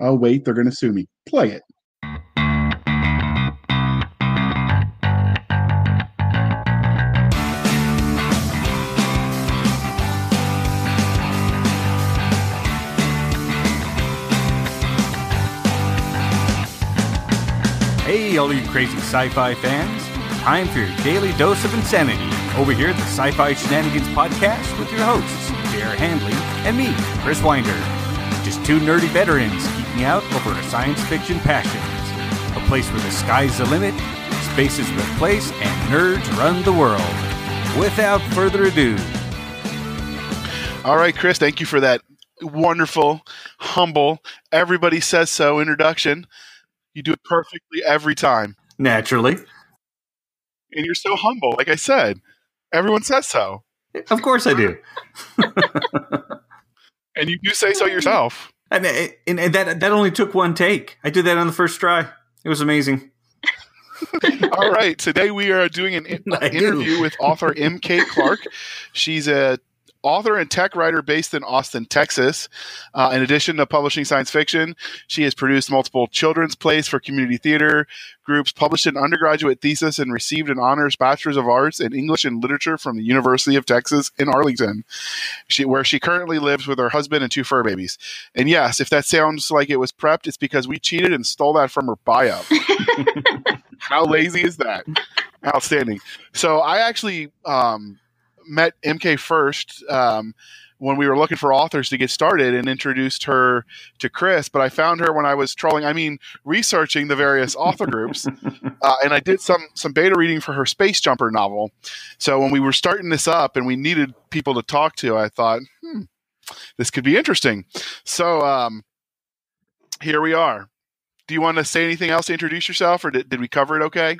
Oh wait, they're going to sue me. Play it. Hey, all you crazy sci fi fans. Time for your daily dose of insanity over here at the Sci Fi Shenanigans Podcast with your hosts, J.R. Handley and me, Chris Winder. Just two nerdy veterans geeking out over our science fiction passions. A place where the sky's the limit, space is the place, and nerds run the world. Without further ado, All right, Chris, thank you for that wonderful, humble, everybody says so introduction. You do it perfectly every time. naturally. And you're so humble. Like I said, everyone says so. Of course I do. And you do say so yourself. And, and, and that, that only took one take. I did that on the first try. It was amazing. All right. Today we are doing an in- uh, interview with author M.K. Clark. She's a author and tech writer based in Austin, Texas. Uh, in addition to publishing science fiction, she has produced multiple children's plays for community theater groups, published an undergraduate thesis, and received an honors Bachelor's of Arts in English and Literature from the University of Texas in Arlington, she, where she currently lives with her husband and two fur babies. And yes, if that sounds like it was prepped, it's because we cheated and stole that from her bio. How lazy is that? Outstanding. So I actually um, met MK first um, when we were looking for authors to get started and introduced her to Chris. But I found her when I was trolling, I mean, researching the various author groups. Uh, and I did some some beta reading for her Space Jumper novel. So when we were starting this up and we needed people to talk to, I thought, hmm, this could be interesting. So um, here we are. Do you want to say anything else to introduce yourself, or did, did we cover it okay?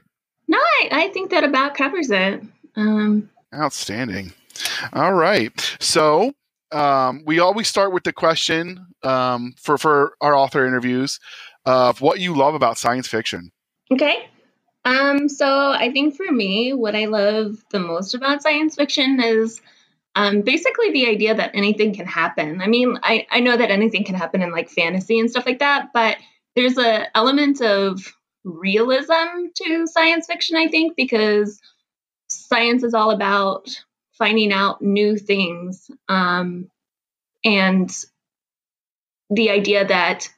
No, I, I think that about covers it. Um, Outstanding. All right. So um, we always start with the question um, for for our author interviews of what you love about science fiction. okay. Um, so I think for me, what I love the most about science fiction is um, basically the idea that anything can happen. I mean, I, I know that anything can happen in like fantasy and stuff like that, but there's a element of realism to science fiction, I think, because science is all about finding out new things um, and the idea that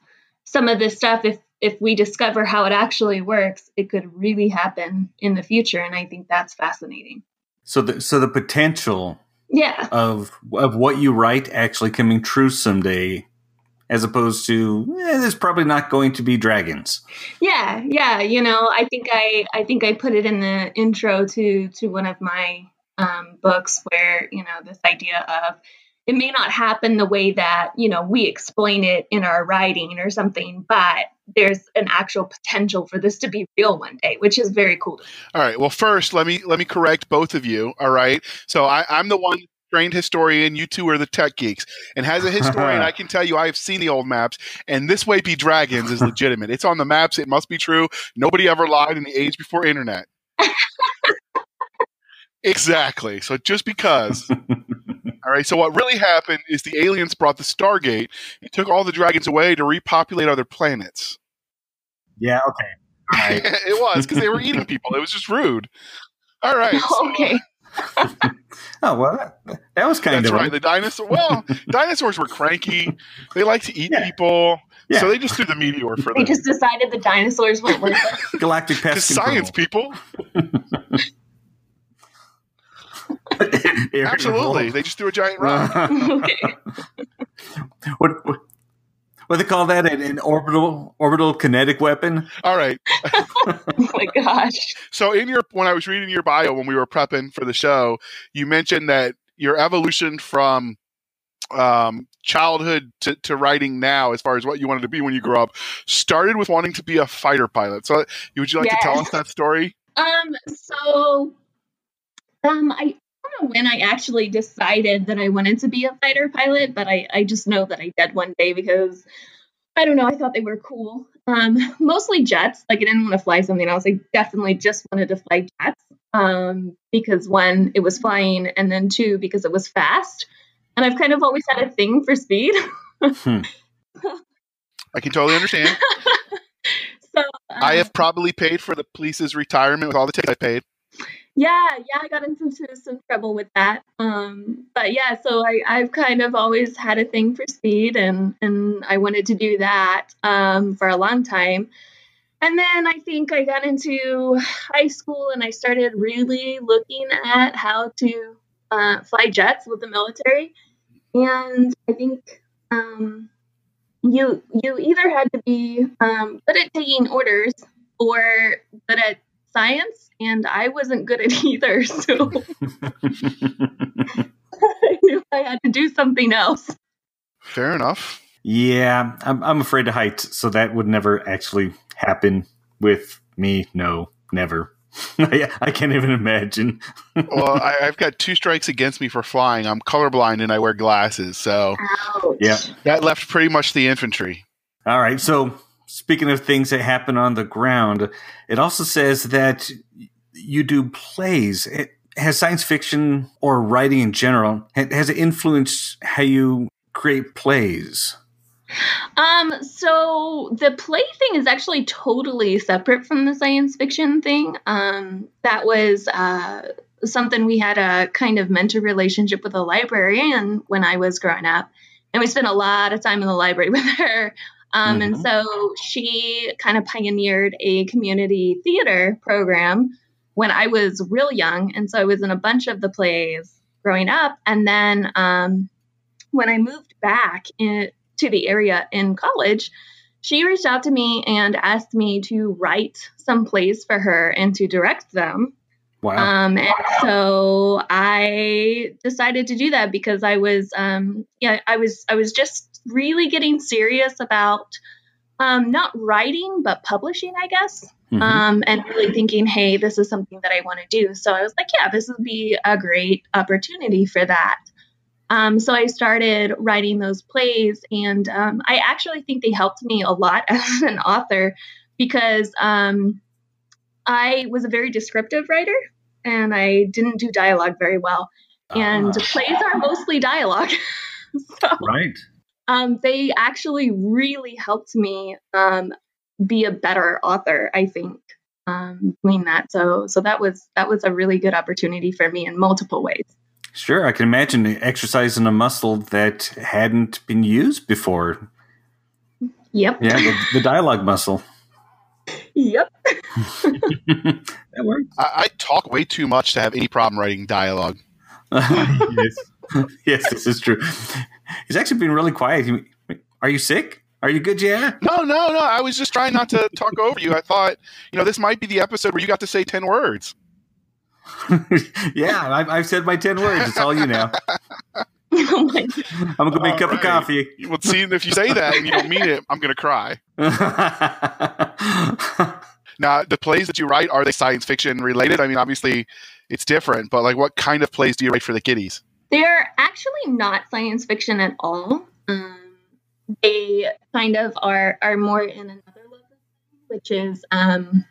some of this stuff if if we discover how it actually works it could really happen in the future and i think that's fascinating. So the, so the potential yeah. of of what you write actually coming true someday, as opposed to eh, there's probably not going to be dragons. yeah yeah you know i think i i think i put it in the intro to to one of my um, books where you know this idea of it may not happen the way that you know we explain it in our writing or something but there's an actual potential for this to be real one day which is very cool to. All right. Well, first let me let me correct both of you. All right. So I, I'm the one trained historian. You two are the tech geeks. And as a historian, I can tell you I have seen the old maps, and this way be dragons is legitimate. It's on the maps. It must be true. Nobody ever lied in the age before internet. exactly. So just because. All right. So what really happened is the aliens brought the Stargate and took all the dragons away to repopulate other planets. Yeah. Okay. Right. it was because they were eating people. It was just rude. All right. so- okay Oh well, that, that was kind That's of right. The dinosaur. Well, dinosaurs were cranky. They like to eat Yeah. people. Yeah. So they just threw the meteor for they them. just decided the dinosaurs weren't worth it galactic Because pest science control. people. Air Absolutely. They just threw a giant rock. okay what, what what they call that? An, an orbital orbital kinetic weapon. All right. oh my gosh. So in your when I was reading your bio when we were prepping for the show, you mentioned that your evolution from um, childhood to, to writing now, as far as what you wanted to be when you grew up, started with wanting to be a fighter pilot. So, would you like to tell us that story? Um, so um I don't know when I actually decided that I wanted to be a fighter pilot, but I, I just know that I did one day because I don't know, I thought they were cool. Um, mostly jets. Like I didn't want to fly something else. I definitely just wanted to fly jets. Um, because one, it was flying, and then two, because it was fast. And I've kind of always had a thing for speed. Hmm. I can totally understand. so I um, have probably paid for the police's retirement with all the tickets I paid. Yeah yeah i got into some- trouble with that um but yeah so i i've kind of always had a thing for speed and and i wanted to do that um for a long time. And then i think i got into high school and i started really looking at how to uh, fly jets with the military. And i think um you you either had to be um, good at taking orders or good at science, and I wasn't good at either. So I knew I had to do something else. Fair enough. yeah, I'm, I'm afraid of heights, so that would never actually happen with me. No, never. I, I can't even imagine. Well, I, I've got two strikes against me for flying. I'm colorblind and I wear glasses, so Ouch. Yeah. that left pretty much the infantry. All right. So, speaking of things that happen on the ground, it also says that you do plays. It, has science fiction or writing in general has it influenced how you create plays? Um, so the play thing is actually totally separate from the science fiction thing. Um, that was uh, something we had a kind of mentor relationship with a librarian when I was growing up, and we spent a lot of time in the library with her. Um, And Mhm. so she kind of pioneered a community theater program when I was real young, and so I was in a bunch of the plays growing up, and then um, when I moved back in, to the area in college, she reached out to me and asked me to write some plays for her and to direct them. Wow. Um, and so I decided to do that because I was, um, yeah, I was, I was just really getting serious about um, not writing but publishing, I guess Mhm. um, and really thinking, hey, this is something that I want to do. So I was like, yeah, this would be a great opportunity for that. Um, so I started writing those plays, and um, I actually think they helped me a lot as an author because um, I was a very descriptive writer and I didn't do dialogue very well. And Ah, plays are mostly dialogue. so right. Um, they actually really helped me um, be a better author. I think um, doing that. So so that was that was a really good opportunity for me in multiple ways. Sure, I can imagine exercising a muscle that hadn't been used before. Yep. Yeah, the, the dialogue muscle. Yep. that works. I, I talk way too much to have any problem writing dialogue. yes. yes, this is true. He's actually been really quiet. He- Are you sick? Are you good? Yeah. No, no, no. I was just trying not to talk over you. I thought, you know, this might be the episode where you got to say 10 words. yeah, I've, I've said my 10 words. It's all you now. oh I'm going to make a cup of coffee. Well, see, if you say that and you don't mean it, I'm going to cry. Now, the plays that you write, are they science fiction related? I mean, obviously it's different, but like what kind of plays do you write for the kiddies? They're actually not science fiction at all. Um, they kind of are are more in another level, which is um,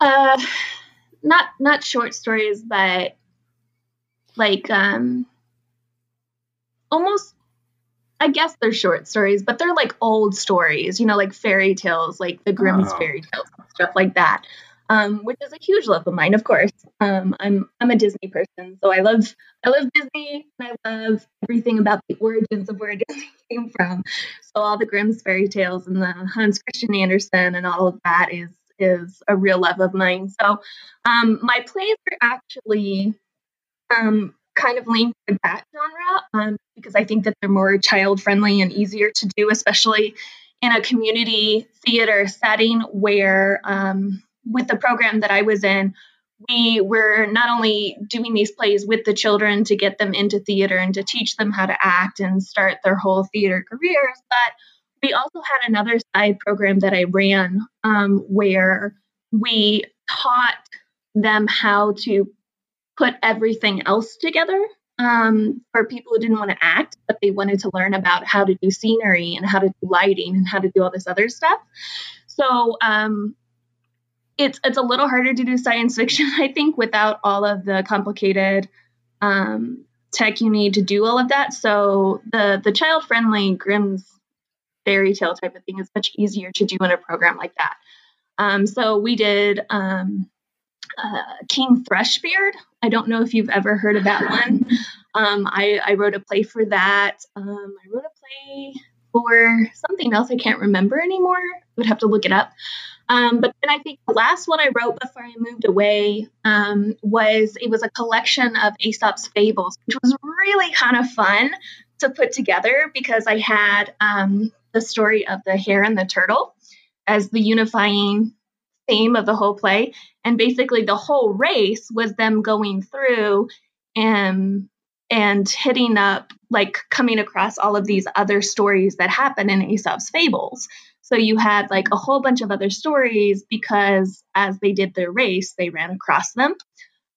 uh, not not short stories, but like um, almost. I guess they're short stories, but they're like old stories, you know, like fairy tales, like the Grimm's Oh. fairy tales, and stuff like that. Um, which is a huge love of mine, of course. Um, I'm I'm a Disney person, so I love I love Disney and I love everything about the origins of where Disney came from. So all the Grimm's fairy tales and the Hans Christian Andersen and all of that is is a real love of mine. So um, my plays are actually um, kind of lean toward that genre um, because I think that they're more child friendly and easier to do, especially in a community theater setting where um, with the program that I was in, we were not only doing these plays with the children to get them into theater and to teach them how to act and start their whole theater careers, but we also had another side program that I ran um, where we taught them how to put everything else together um, for people who didn't want to act, but they wanted to learn about how to do scenery and how to do lighting and how to do all this other stuff. So um, it's it's a little harder to do science fiction, I think, without all of the complicated um, tech you need to do all of that. So the the child friendly Grimm's fairy tale type of thing is much easier to do in a program like that. Um, so we did um, uh, King Thrushbeard. I don't know if you've ever heard of that one. Um, I, I, wrote a play for that. Um, I wrote a play for something else I can't remember anymore. I would have to look it up. Um, but then I think the last one I wrote before I moved away um, was it was a collection of Aesop's fables, which was really kind of fun to put together because I had um, the story of the hare and the turtle as the unifying theme of the whole play. And basically, the whole race was them going through and and hitting up like coming across all of these other stories that happen in Aesop's fables. So you had like a whole bunch of other stories because as they did their race, they ran across them.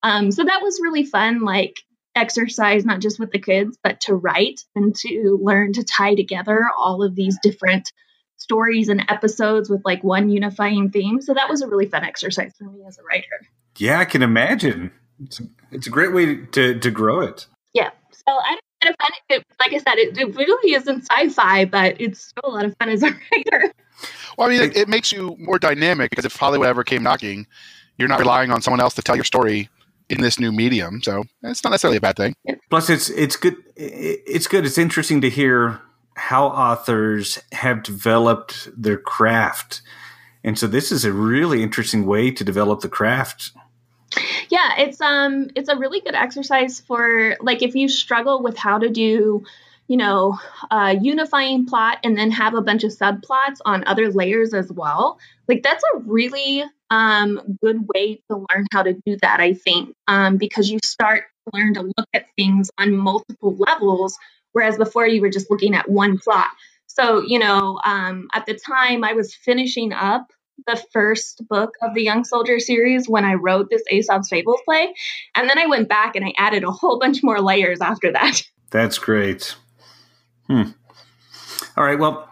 Um, so that was really fun, like exercise, not just with the kids, but to write and to learn to tie together all of these different stories and episodes with like one unifying theme. So that was a really fun exercise for me as a writer. Yeah, I can imagine. It's a, it's a great way to, to grow it. Yeah. So I kind of fun. It, like I said, it, it really isn't sci-fi, but it's still a lot of fun as a writer. Well, I mean, it, it makes you more dynamic because if Hollywood ever came knocking, you're not relying on someone else to tell your story in this new medium. So it's not necessarily a bad thing. Plus, it's it's good. It's good. It's interesting to hear how authors have developed their craft. And so this is a really interesting way to develop the craft. Yeah, it's um it's a really good exercise for like if you struggle with how to do, you know, a unifying plot and then have a bunch of subplots on other layers as well. Like that's a really um good way to learn how to do that, I think. Um because you start to learn to look at things on multiple levels whereas before you were just looking at one plot. So, you know, um, at the time I was finishing up the first book of the Young Soldier series when I wrote this Aesop's Fables play. And then I went back and I added a whole bunch more layers after that. That's great. Hmm. All right. Well,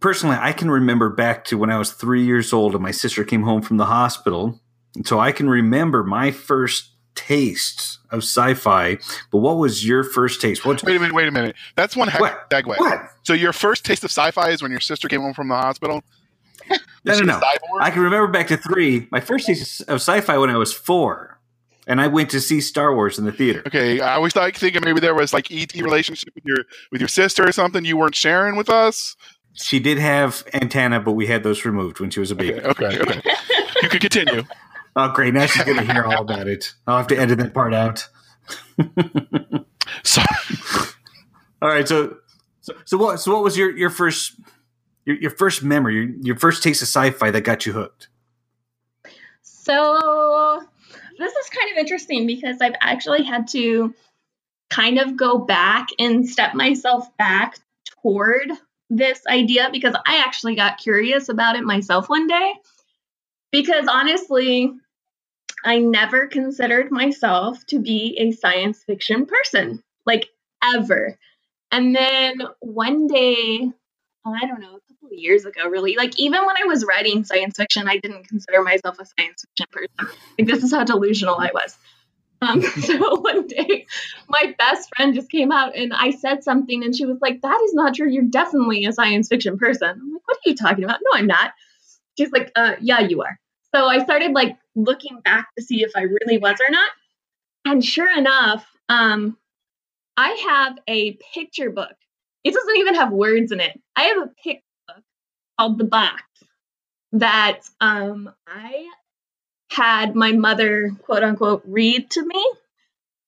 personally, I can remember back to when I was three years old and my sister came home from the hospital. And so I can remember my first taste of sci-fi. But what was your first taste? What? Wait a minute. Wait a minute. That's one heck what? segue. What? So your first taste of sci-fi is when your sister came home from the hospital. no, no, no. I can remember back to three. My first taste of sci-fi when I was four, and I went to see Star Wars in the theater. Okay, I was like thinking maybe there was like ET relationship with your with your sister or something you weren't sharing with us. She did have antenna, but we had those removed when she was a baby. Okay, okay. okay. you could continue. Oh, great! Now she's going to hear all about it. I'll have to edit that part out. so, all right. So, so, so what? So, what was your your first your, your first memory, your, your first taste of sci-fi that got you hooked? So, this is kind of interesting because I've actually had to kind of go back and step myself back toward this idea because I actually got curious about it myself one day. Because honestly, I never considered myself to be a science fiction person, like ever. And then one day, I don't know, years ago, really, like even when I was writing science fiction, I didn't consider myself a science fiction person. Like this is how delusional I was. Um, so one day, my best friend just came out and I said something, and she was like, "That is not true. You're definitely a science fiction person." I'm like, "What are you talking about?" No, I'm not. She's like, uh, "Yeah, you are." So I started like looking back to see if I really was or not. And sure enough, um, I have a picture book. It doesn't even have words in it. I have a book called The Box that um, I had my mother, quote unquote, read to me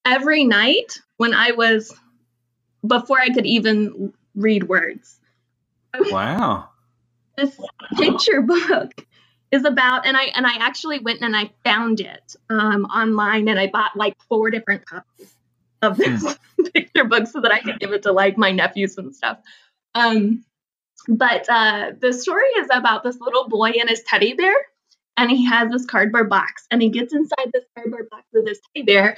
every night when I was before I could even read words. Wow. this picture book is about and I and I actually went and I found it um, online and I bought like four different copies of this picture book so that I could give it to like my nephews and stuff. Um, but uh, the story is about this little boy and his teddy bear, and he has this cardboard box, and he gets inside this cardboard box with his teddy bear,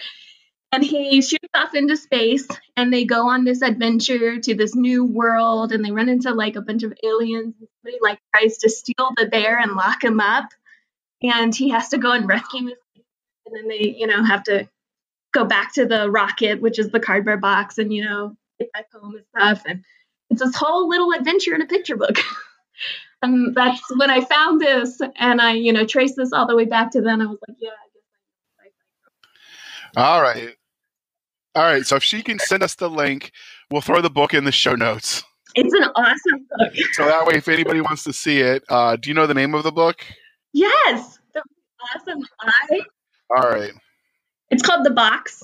and he shoots off into space, and they go on this adventure to this new world, and they run into like a bunch of aliens. And somebody like tries to steal the bear and lock him up, and he has to go and rescue his. And then they, you know, have to go back to the rocket, which is the cardboard box, and you know, get back home and stuff. And it's this whole little adventure in a picture book. and that's when I found this, and I, you know, traced this all the way back to then. I was like, yeah, I guess I. All right. All right. So if she can send us the link, we'll throw the book in the show notes. It's an awesome book. So that way, if anybody wants to see it, uh, do you know the name of the book? Yes, the awesome eye. All right. It's called The Box.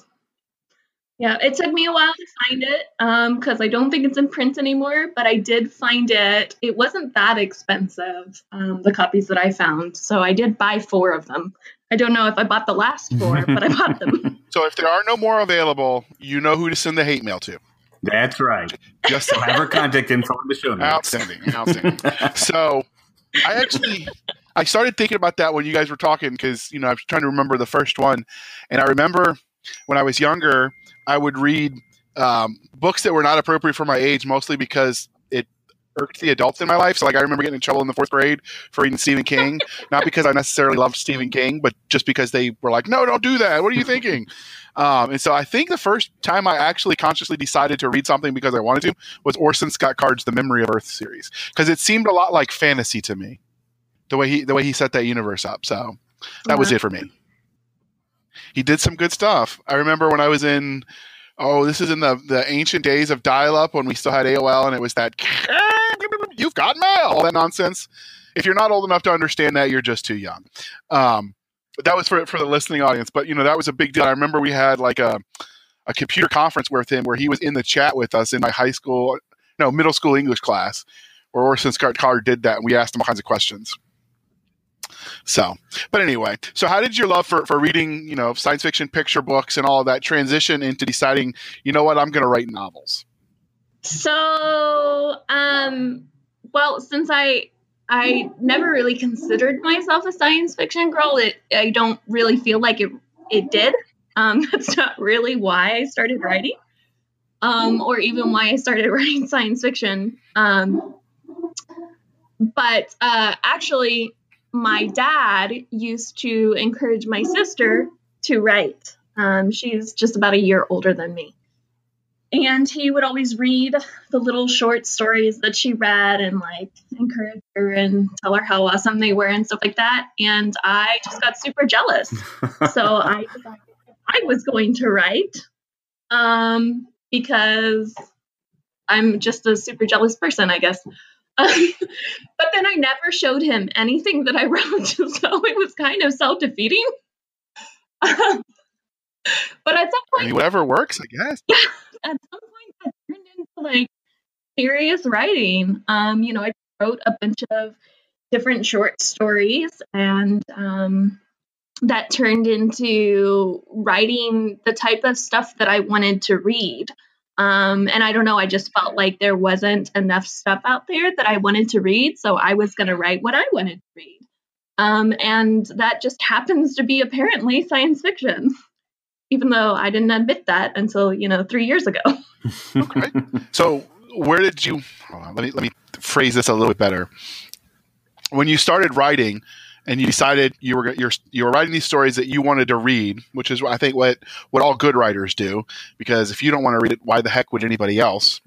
Yeah, it took me a while to find it because I don't think it's in print anymore, but I did find it. It wasn't that expensive, um, the copies that I found. So I did buy four of them. I don't know if I bought the last four, but I bought them. So if there are no more available, you know who to send the hate mail to. That's right. Just We'll have her contact info in the show notes. outstanding, outstanding. so I actually I started thinking about that when you guys were talking because you know I was trying to remember the first one, and I remember when I was younger I would read um, books that were not appropriate for my age, mostly because it irked the adults in my life. So like I remember getting in trouble in the fourth grade for reading Stephen King, not because I necessarily loved Stephen King, but just because they were like, "No, don't do that. What are you thinking?" Um, and so I think the first time I actually consciously decided to read something because I wanted to was Orson Scott Card's The Memory of Earth series because it seemed a lot like fantasy to me, the way he the way he set that universe up. So that was it for me. He did some good stuff. I remember when I was in oh, this is in the the ancient days of dial up when we still had AOL and it was that you've got mail, all that nonsense. If you're not old enough to understand that, you're just too young. Um, but that was for for the listening audience. But you know that was a big deal. I remember we had like a a computer conference with him where he was in the chat with us in my high school, no middle school English class, where Orson Scott Card did that, and we asked him all kinds of questions. So, but anyway, so how did your love for, for reading, you know, science fiction picture books and all of that transition into deciding, you know what, I'm going to write novels? So, um, well, since I I never really considered myself a science fiction girl, it I don't really feel like it it did. Um, that's not really why I started writing, um, or even why I started writing science fiction. Um, but uh, actually, my dad used to encourage my sister to write. Um, she's just about a year older than me. And he would always read the little short stories that she read and like encourage her and tell her how awesome they were and stuff like that. And i just got super jealous. So i i was going to write um, because i'm just a super jealous person i guess but then i never showed him anything that i wrote so it was kind of self-defeating but at some I point mean, whatever works, I guess. Yeah, at some point that turned into like serious writing. Um, you know, I wrote a bunch of different short stories and um, that turned into writing the type of stuff that I wanted to read. Um, and I don't know, I just felt like there wasn't enough stuff out there that I wanted to read, so I was going to write what I wanted to read. Um, and that just happens to be apparently science fiction, even though I didn't admit that until, you know, three years ago. Okay. So, where did you? On, let me let me phrase this a little bit better. When you started writing, and you decided you were you're you were writing these stories that you wanted to read, which is I think what what all good writers do. Because if you don't want to read it, why the heck would anybody else?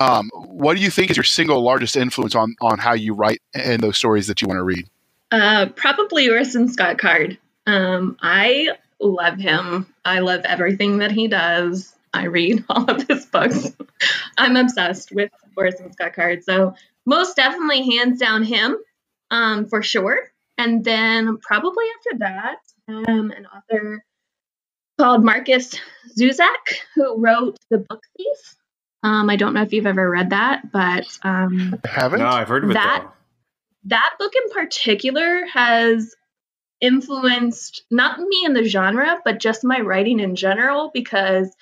Um, what do you think is your single largest influence on on how you write and those stories that you want to read? Uh, probably Orson Scott Card. Um, I love him. I love everything that he does. I read all of his books. I'm obsessed with Orson Scott Card. So most definitely, hands down, him um, for sure. And then probably after that, um, an author called Markus Zusak, who wrote The Book Thief. Um, I don't know if you've ever read that, but um, I haven't. no, I've heard of it That- though. that book in particular has influenced not me in the genre, but just my writing in general because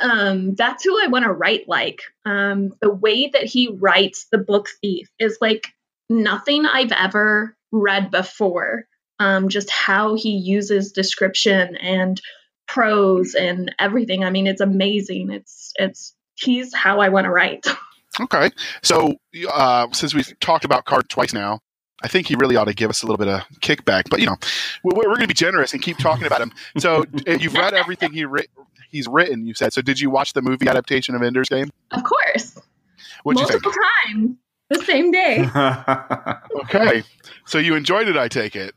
um, that's who I want to write like. Um, the way that he writes the book Thief is like nothing I've ever read before. Um, just how he uses description and prose and everything. I mean, it's amazing. It's it's he's how I want to write. Okay, so uh, since we've talked about Card twice now, I think he really ought to give us a little bit of kickback. But you know, we're, we're going to be generous and keep talking about him. So you've read everything he ri- he's written. You said so. Did you watch the movie adaptation of Ender's Game? Of course, What'd multiple times the same day. Okay, so you enjoyed it. I take it,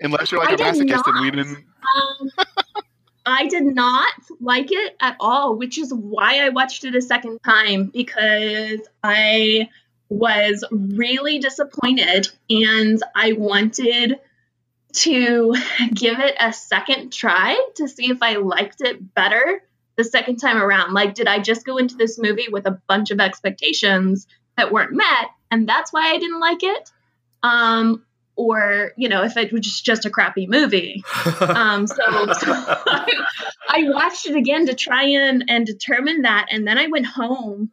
unless you're like I a did masochist and we didn't. Um, I did not like it at all, which is why I watched it a second time because I was really disappointed and I wanted to give it a second try to see if I liked it better the second time around. Like, did I just go into this movie with a bunch of expectations that weren't met and that's why I didn't like it? Um, or, you know, if it was just, a crappy movie. Um, so, so I, I watched it again to try and, and determine that. And then I went home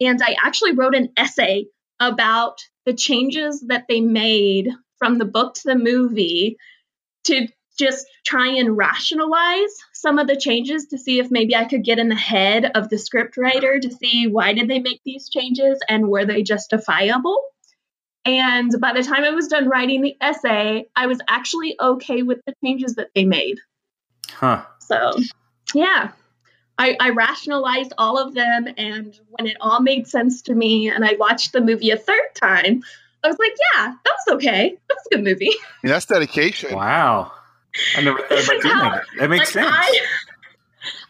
and I actually wrote an essay about the changes that they made from the book to the movie to just try and rationalize some of the changes to see if maybe I could get in the head of the script writer to see why did they make these changes and were they justifiable. And by the time I was done writing the essay, I was actually okay with the changes that they made. huh. So, yeah, I, I rationalized all of them. And when it all made sense to me, and I watched the movie a third time, I was like, yeah, that was okay. That was a good movie. I mean, that's dedication. Wow. I never thought about doing that. That makes Like, sense. I,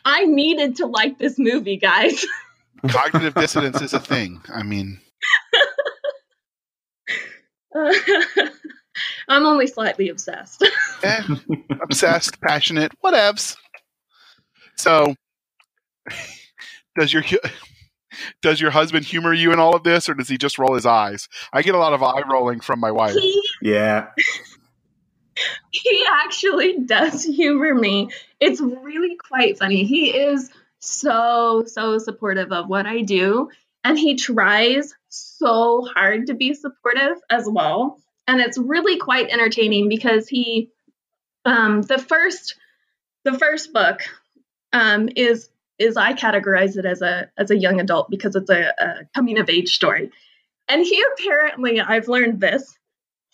I needed to like this movie, guys. Cognitive dissonance is a thing. I mean, I'm only slightly obsessed. eh, obsessed, passionate, whatevs. So, does your does your husband humor you in all of this, or does he just roll his eyes? I get a lot of eye rolling from my wife. he yeah. he actually does humor me. It's really quite funny. He is so, so supportive of what I do. And he tries so hard to be supportive as well. And it's really quite entertaining because he um the first the first book um is is I categorize it as a as a young adult because it's a, a coming of age story. And he apparently, I've learned this,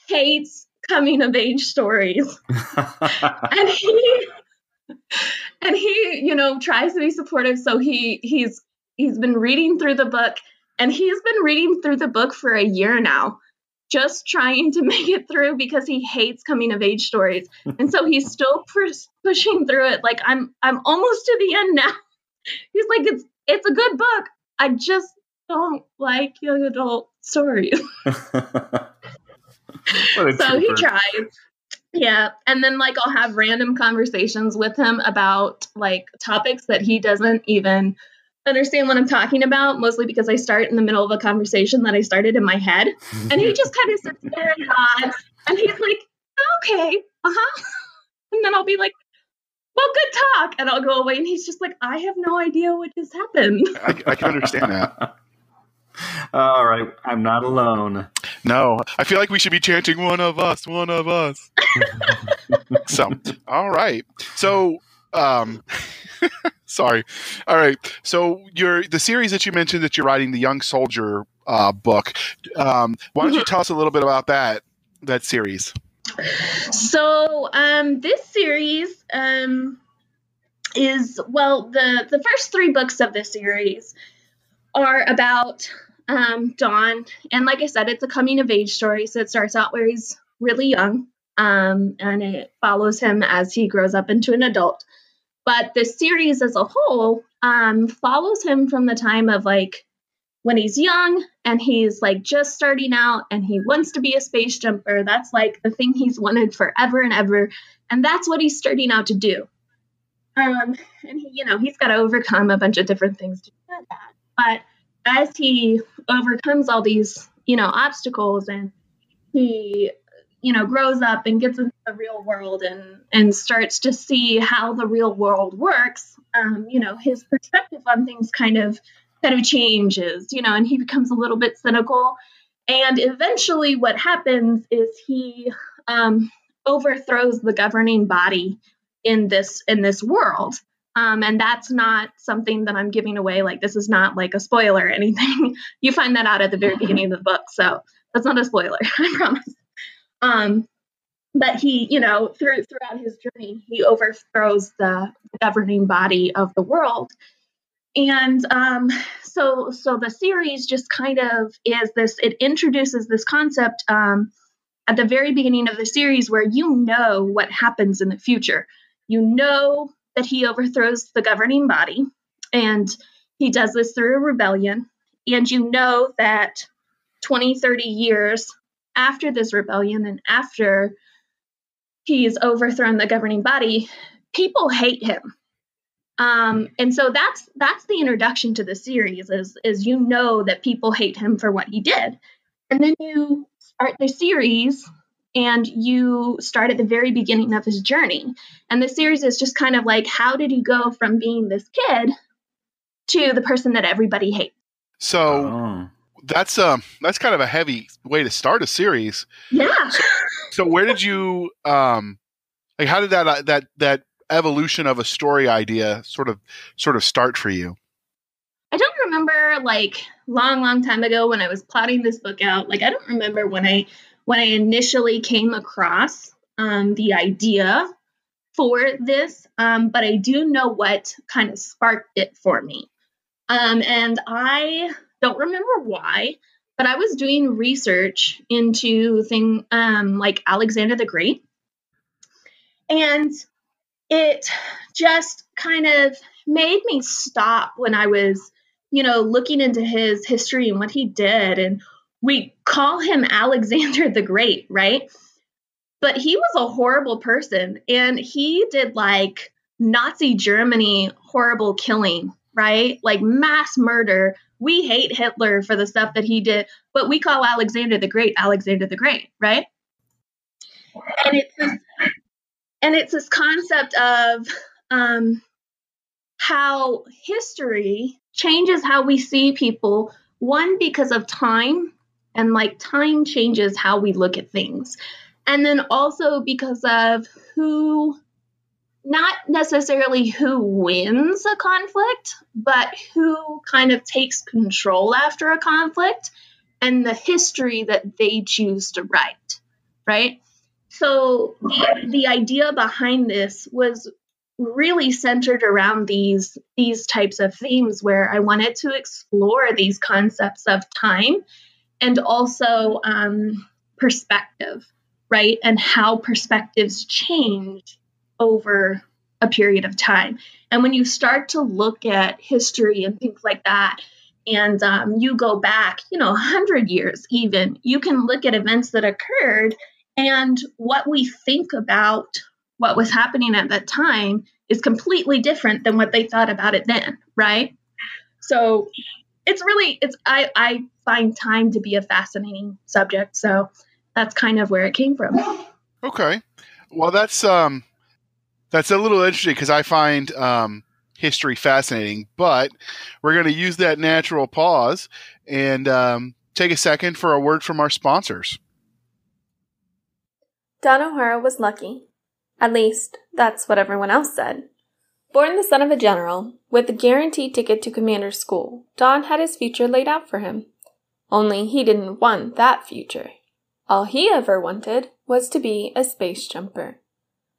hates coming of age stories. And he and he you know tries to be supportive. So he he's he's been reading through the book and he's been reading through the book for a year now just trying to make it through because he hates coming of age stories. And so he's still pers- pushing through it. Like i'm i'm almost to the end now. He's like it's it's a good book. I just don't like young adult stories What a so he trooper. tries yeah and then like i'll have random conversations with him about like topics that he doesn't even understand what i'm talking about mostly because i start in the middle of a conversation that i started in my head and he just kind of sits there and nods and he's like okay uh-huh and then i'll be like well good talk and i'll go away and he's just like i have no idea what just happened I, I can understand that. All right. I'm not alone. No, I feel like we should be chanting "one of us, one of us." so, all right. So, um, sorry. All right. So, your the series that you mentioned that you're writing, the Young Soldier uh, book. Um, why don't you tell us a little bit about that that series? So um, this series um, is well the the first three books of this series are about um, Don, and like I said, it's a coming of age story. So it starts out where he's really young, um, and it follows him as he grows up into an adult. But the series as a whole um, follows him from the time of like when he's young and he's like just starting out and he wants to be a space jumper. That's like the thing he's wanted forever and ever. And that's what he's starting out to do. Um, and he, you know, he's got to overcome a bunch of different things to do that. But as he overcomes all these, you know, obstacles and he you know grows up and gets into the real world and and starts to see how the real world works um, you know his perspective on things kind of kind of changes you know and he becomes a little bit cynical. And eventually what happens is he um, overthrows the governing body in this in this world um, and that's not something that i'm giving away. Like this is not like a spoiler or anything. You find that out at the very beginning of the book so that's not a spoiler i promise. Um, but he you know through throughout his journey he overthrows the, governing body of the world. And um, so so the series just kind of is this it introduces this concept um, at the very beginning of the series where you know what happens in the future. You know that he overthrows the governing body, and he does this through a rebellion. And you know that 20, 30 years after this rebellion and after he's overthrown the governing body, people hate him. Um, and so that's that's the introduction to the series is is you know that people hate him for what he did. And then you start the series and you start at the very beginning of his journey. And the series is just kind of like, how did he go from being this kid to the person that everybody hates? So oh. that's um that's kind of a heavy way to start a series. Yeah. So, so where did you um like how did that uh, that that evolution of a story idea sort of sort of start for you? I don't remember like long long time ago when I was plotting this book out. Like I don't remember when I when I initially came across um, the idea for this, um, but I do know what kind of sparked it for me. Um, and I don't remember why, but I was doing research into thing um, like Alexander the Great, and it just kind of made me stop when I was, you know, looking into his history and what he did and we call him Alexander the Great, right? But he was a horrible person and he did like Nazi Germany horrible killing, right? Like mass murder. We hate Hitler for the stuff that he did, but we call Alexander the Great Alexander the Great, right? And it's this, and it's this concept of um, how history changes how we see people. One because of time, and like time changes how we look at things. And then also because of who, not necessarily who wins a conflict, but who kind of takes control after a conflict and the history that they choose to write, right? So the, the idea behind this was really centered around these these types of themes where I wanted to explore these concepts of time and also um, perspective, right? And how perspectives change over a period of time. And when you start to look at history and things like that, and um, you go back, you know, 100 years even, you can look at events that occurred and what we think about what was happening at that time is completely different than what they thought about it then, right? So it's really it's I I find time to be a fascinating subject. So that's kind of where it came from. Okay. Well, that's um that's a little interesting because I find um history fascinating, but we're going to use that natural pause and um, take a second for a word from our sponsors. Don O'Hara was lucky. At least, that's what everyone else said. Born the son of a general, with a guaranteed ticket to commander's school, Don had his future laid out for him. Only he didn't want that future. All he ever wanted was to be a space jumper.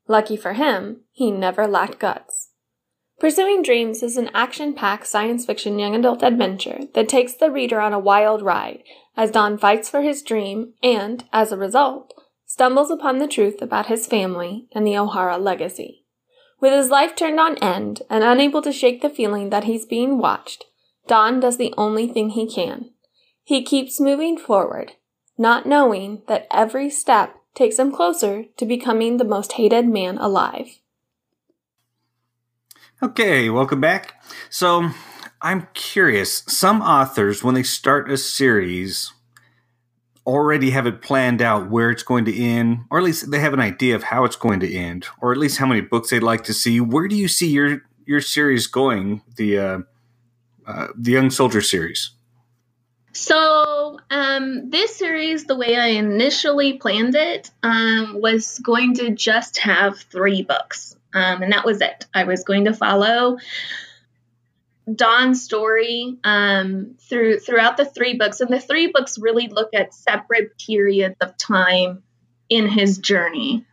Lucky for him, he never lacked guts. Pursuing Dreams is an action packed science fiction young adult adventure that takes the reader on a wild ride as Don fights for his dream and, as a result, stumbles upon the truth about his family and the O'Hara legacy. With his life turned on end and unable to shake the feeling that he's being watched, Don does the only thing he can. He keeps moving forward, not knowing that every step takes him closer to becoming the most hated man alive. Okay, welcome back. So, I'm curious. Some authors, when they start a series, already have it planned out where it's going to end, or at least they have an idea of how it's going to end, or at least how many books they'd like to see. Where do you see your your series going? The uh, uh, the Young Soldier series. So, um, this series, the way I initially planned it, um, was going to just have three books. Um, and that was it. I was going to follow Don's story um, through throughout the three books, and the three books really look at separate periods of time in his journey,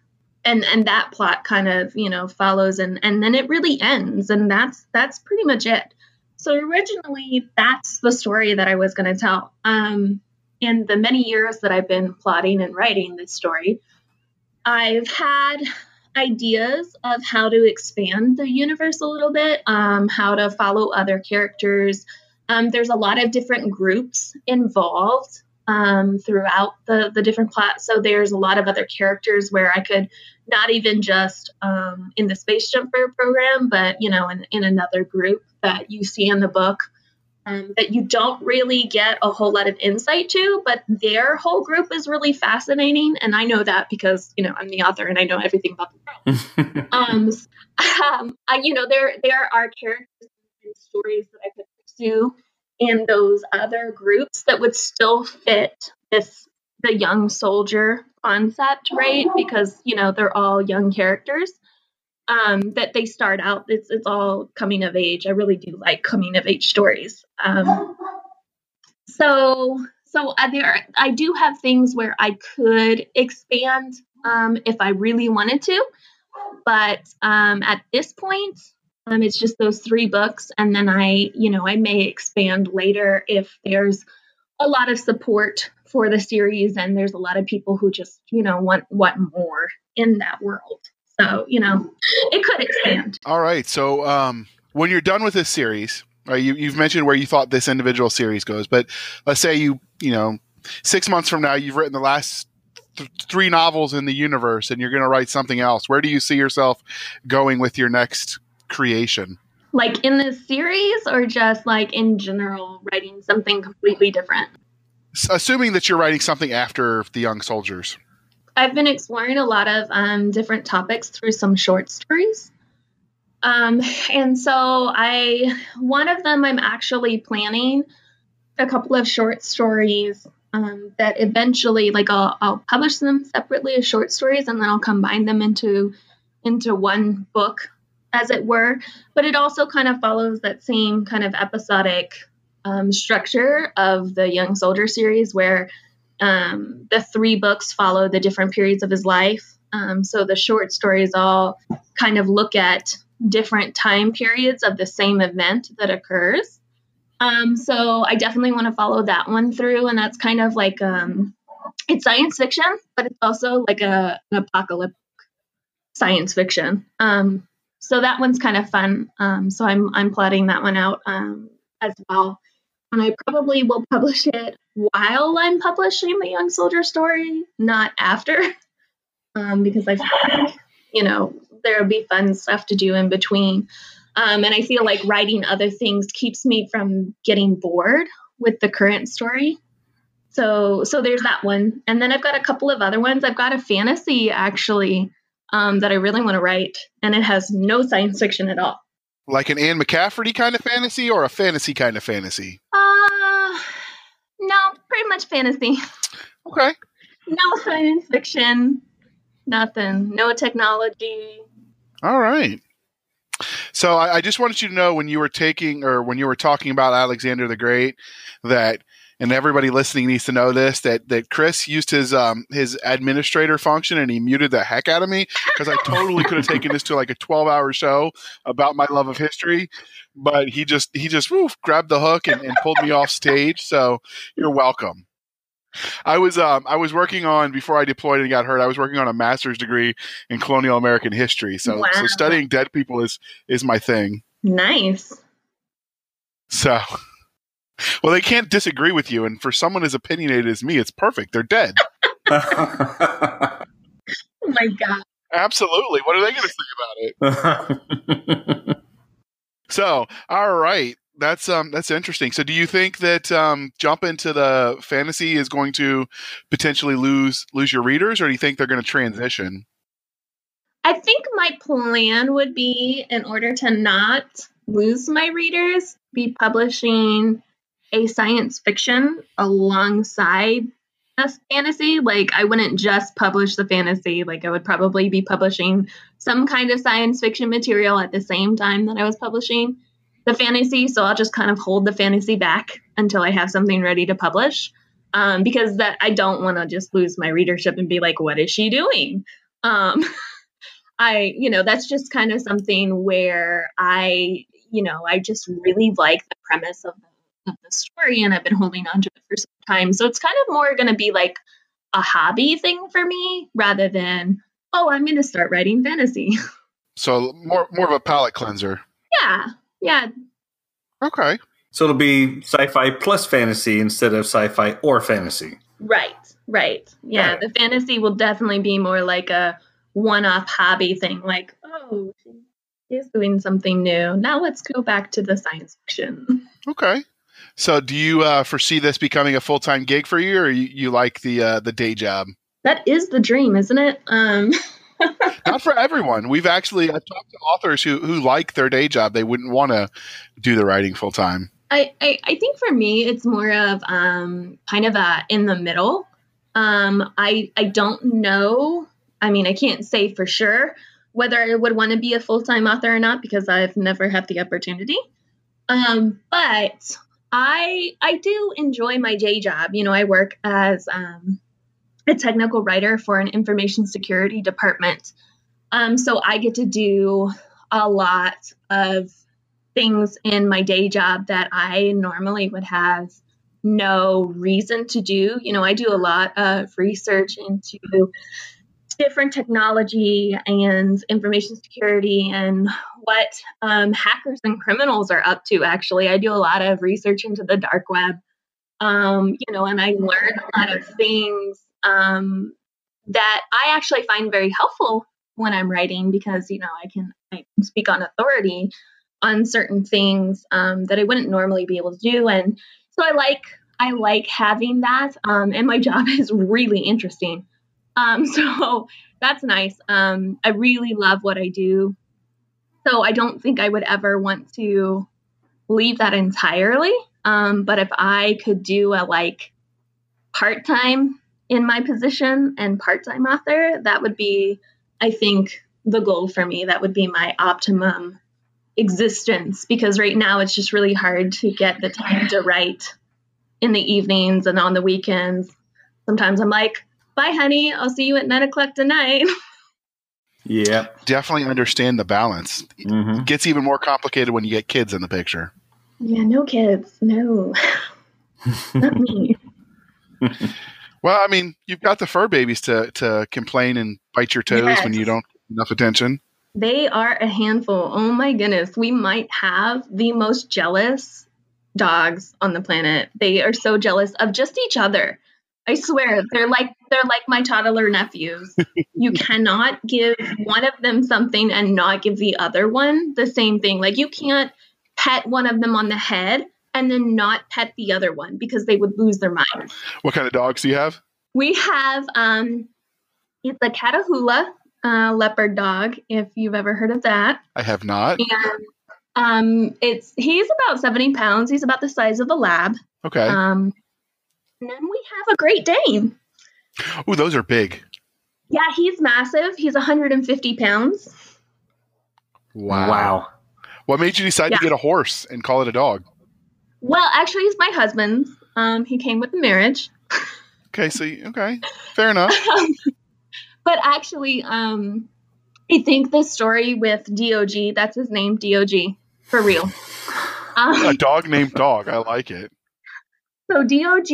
and and that plot kind of you know follows, and and then it really ends, and that's that's pretty much it. So originally, that's the story that I was going to tell. Um, in the many years that I've been plotting and writing this story, I've had ideas of how to expand the universe a little bit, um, how to follow other characters. Um, there's a lot of different groups involved um, throughout the, the different plots. So there's a lot of other characters where I could not even just um, in the Space Jumper program, but you know, in, in another group that you see in the book um, that you don't really get a whole lot of insight to, but their whole group is really fascinating. And I know that because, you know, I'm the author and I know everything about the world. um, um, I, you know, there, there are characters and stories that I could pursue in those other groups that would still fit this, the young soldier concept, right? Because, you know, they're all young characters um, that they start out. It's it's all coming of age. I really do like coming of age stories. Um, so so there, I do have things where I could expand um, if I really wanted to, but um, at this point, um, it's just those three books, and then I, you know, I may expand later if there's a lot of support for the series and there's a lot of people who just, you know, want want more in that world. So, you know, it could expand. All right. So, um, when you're done with this series, right, you, you've mentioned where you thought this individual series goes, but let's say you, you know, six months from now, you've written the last th- three novels in the universe and you're going to write something else. Where do you see yourself going with your next creation? Like in this series or just like in general, writing something completely different? Assuming that you're writing something after the Young Soldiers. I've been exploring a lot of um, different topics through some short stories. Um, and so I, one of them, I'm actually planning a couple of short stories um, that eventually, like, I'll, I'll publish them separately as short stories, and then I'll combine them into into one book, as it were. But it also kind of follows that same kind of episodic um, structure of the Young Soldier series, where um, the three books follow the different periods of his life. Um, so the short stories all kind of look at different time periods of the same event that occurs. Um, so I definitely want to follow that one through, and that's kind of like um, it's science fiction, but it's also like a, an apocalyptic science fiction. Um, so that one's kind of fun. Um, so I'm I'm plotting that one out um, as well and I probably will publish it while I'm publishing the Young Soldier story, not after, um, because I feel like, you know, there'll be fun stuff to do in between. Um, and I feel like writing other things keeps me from getting bored with the current story. So, so there's that one, and then I've got a couple of other ones. I've got a fantasy actually um, that I really want to write, and it has no science fiction at all like an Anne McCaffrey kind of fantasy or a fantasy kind of fantasy? Uh, no, pretty much fantasy. Okay. No science fiction, nothing, no technology. All right. So I, I just wanted you to know when you were taking or when you were talking about Alexander the Great that and everybody listening needs to know this that that Chris used his um his administrator function and he muted the heck out of me because I totally could have taken this to like a 12 hour show about my love of history but he just he just woof, grabbed the hook and, and pulled me off stage so you're welcome I was um, I was working on before I deployed and got hurt. I was working on a master's degree in colonial American history. So, wow. so studying dead people is is my thing. Nice. So well, they can't disagree with you, and for someone as opinionated as me, it's perfect. They're dead. oh my god! Absolutely. What are they going to say about it? so, all right. That's um that's interesting. So do you think that um jump into the fantasy is going to potentially lose lose your readers or do you think they're going to transition? I think my plan would be in order to not lose my readers, be publishing a science fiction alongside a fantasy. Like I wouldn't just publish the fantasy, like I would probably be publishing some kind of science fiction material at the same time that I was publishing the fantasy. So I'll just kind of hold the fantasy back until I have something ready to publish. Um, because that I don't want to just lose my readership and be like, what is she doing? Um, I, you know, that's just kind of something where I, you know, I just really like the premise of the, of the story and I've been holding on to it for some time. So it's kind of more going to be like a hobby thing for me rather than, oh, I'm going to start writing fantasy. So more more of a palate cleanser. yeah. Yeah. Okay. So it'll be sci-fi plus fantasy instead of sci-fi or fantasy. Right. Right. Yeah. Got The fantasy will definitely be more like a one off hobby thing. Like, oh, she is doing something new. Now let's go back to the science fiction. Okay. So do you uh, foresee this becoming a full time gig for you or you, you like the uh, the day job? That is the dream, isn't it? Um, Not for everyone. We've actually I've talked to authors who who like their day job. They wouldn't want to do the writing full time. I, I, I think for me, it's more of um, kind of a in the middle. Um, I I don't know. I mean, I can't say for sure whether I would want to be a full time author or not because I've never had the opportunity. Um, but I I do enjoy my day job. You know, I work as um, a technical writer for an information security department. Um, so I get to do a lot of things in my day job that I normally would have no reason to do. You know, I do a lot of research into different technology and information security and what um, hackers and criminals are up to. Actually, I do a lot of research into the dark web. Um, you know, and I learn a lot of things um, that I actually find very helpful when I'm writing because you know I can I can speak on authority on certain things um, that I wouldn't normally be able to do, and so I like I like having that, um, and my job is really interesting. Um, so that's nice. Um, I really love what I do, so I don't think I would ever want to leave that entirely. Um, but if I could do a like part time in my position and part time author, that would be, I think, the goal for me. That would be my optimum existence because right now it's just really hard to get the time to write in the evenings and on the weekends. Sometimes I'm like, bye, honey. I'll see you at nine o'clock tonight. Yeah. Definitely understand the balance. hmm It gets even more complicated when you get kids in the picture. yeah, no kids. No, not me. Well, I mean, you've got the fur babies to to complain and bite your toes when you don't get enough attention. They are a handful. Oh my goodness. We might have the most jealous dogs on the planet. They are so jealous of just each other. I swear, they're like they're like my toddler nephews. you cannot give one of them something and not give the other one the same thing. Like you can't pet one of them on the head and then not pet the other one because they would lose their mind. What kind of dogs do you have? We have um it's a Catahoula uh, leopard dog, if you've ever heard of that. I have not. And um it's he's about 70 pounds. He's about the size of a lab. Okay. Um and then we have a Great Dane. Oh, those are big. Yeah, he's massive. He's 150 pounds. Wow. Wow. What made you decide Yeah. to get a horse and call it a dog? Well, actually, he's my husband's. Um, he came with the marriage. Okay, so you- okay, fair enough. but actually, um, I think the story with DOG, that's his name, DOG, for real. Um, a dog named Dog. I like it. So DOG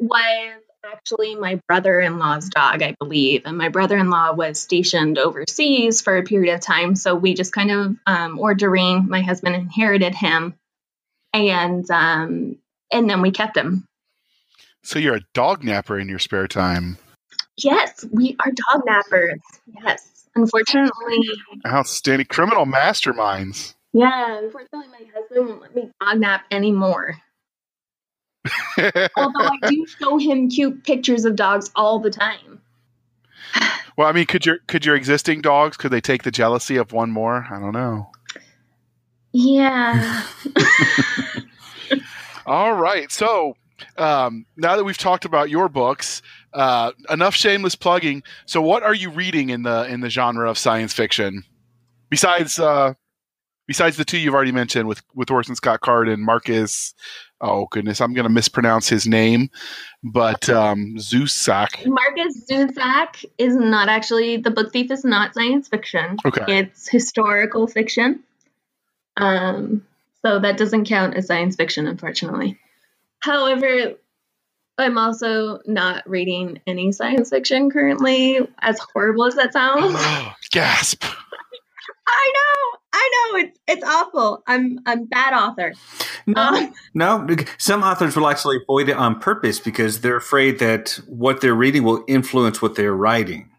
was actually my brother-in-law's dog, I believe, and my brother-in-law was stationed overseas for a period of time. So we just kind of, um, or Doreen, my husband, inherited him, and um, and then we kept him. So you're a dog napper in your spare time. Yes, we are dog nappers. Yes, unfortunately, Outstanding criminal masterminds. yeah, unfortunately, my husband won't let me dog nap anymore. Although I do show him cute pictures of dogs all the time. well, I mean, could your could your existing dogs could they take the jealousy of one more? I don't know. Yeah. All right. So um, now that we've talked about your books, uh, enough shameless plugging. So, what are you reading in the in the genre of science fiction besides uh, besides the two you've already mentioned with with Orson Scott Card and Markus? Oh goodness, I'm going to mispronounce his name, but um, Zusak. Markus Zusak is not actually the book thief. Is not science fiction. Okay, it's historical fiction. Um, so that doesn't count as science fiction, unfortunately. However, I'm also not reading any science fiction currently, as horrible as that sounds. gasp. I know, I know, it's it's awful. I'm I'm bad author. No, um, no. Some authors will actually avoid it on purpose because they're afraid that what they're reading will influence what they're writing.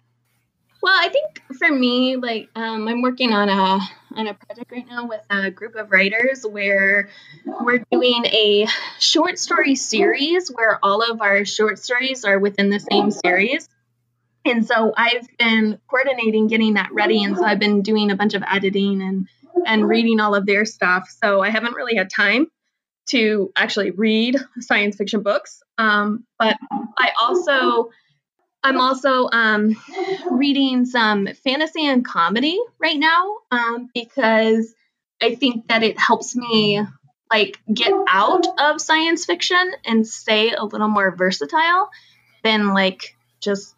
Well, I think for me, like um, I'm working on a on a project right now with a group of writers where we're doing a short story series where all of our short stories are within the same series. And so I've been coordinating getting that ready, and so I've been doing a bunch of editing and and reading all of their stuff. So I haven't really had time to actually read science fiction books. Um, but I also I'm also um, reading some fantasy and comedy right now um, because I think that it helps me like get out of science fiction and stay a little more versatile than like just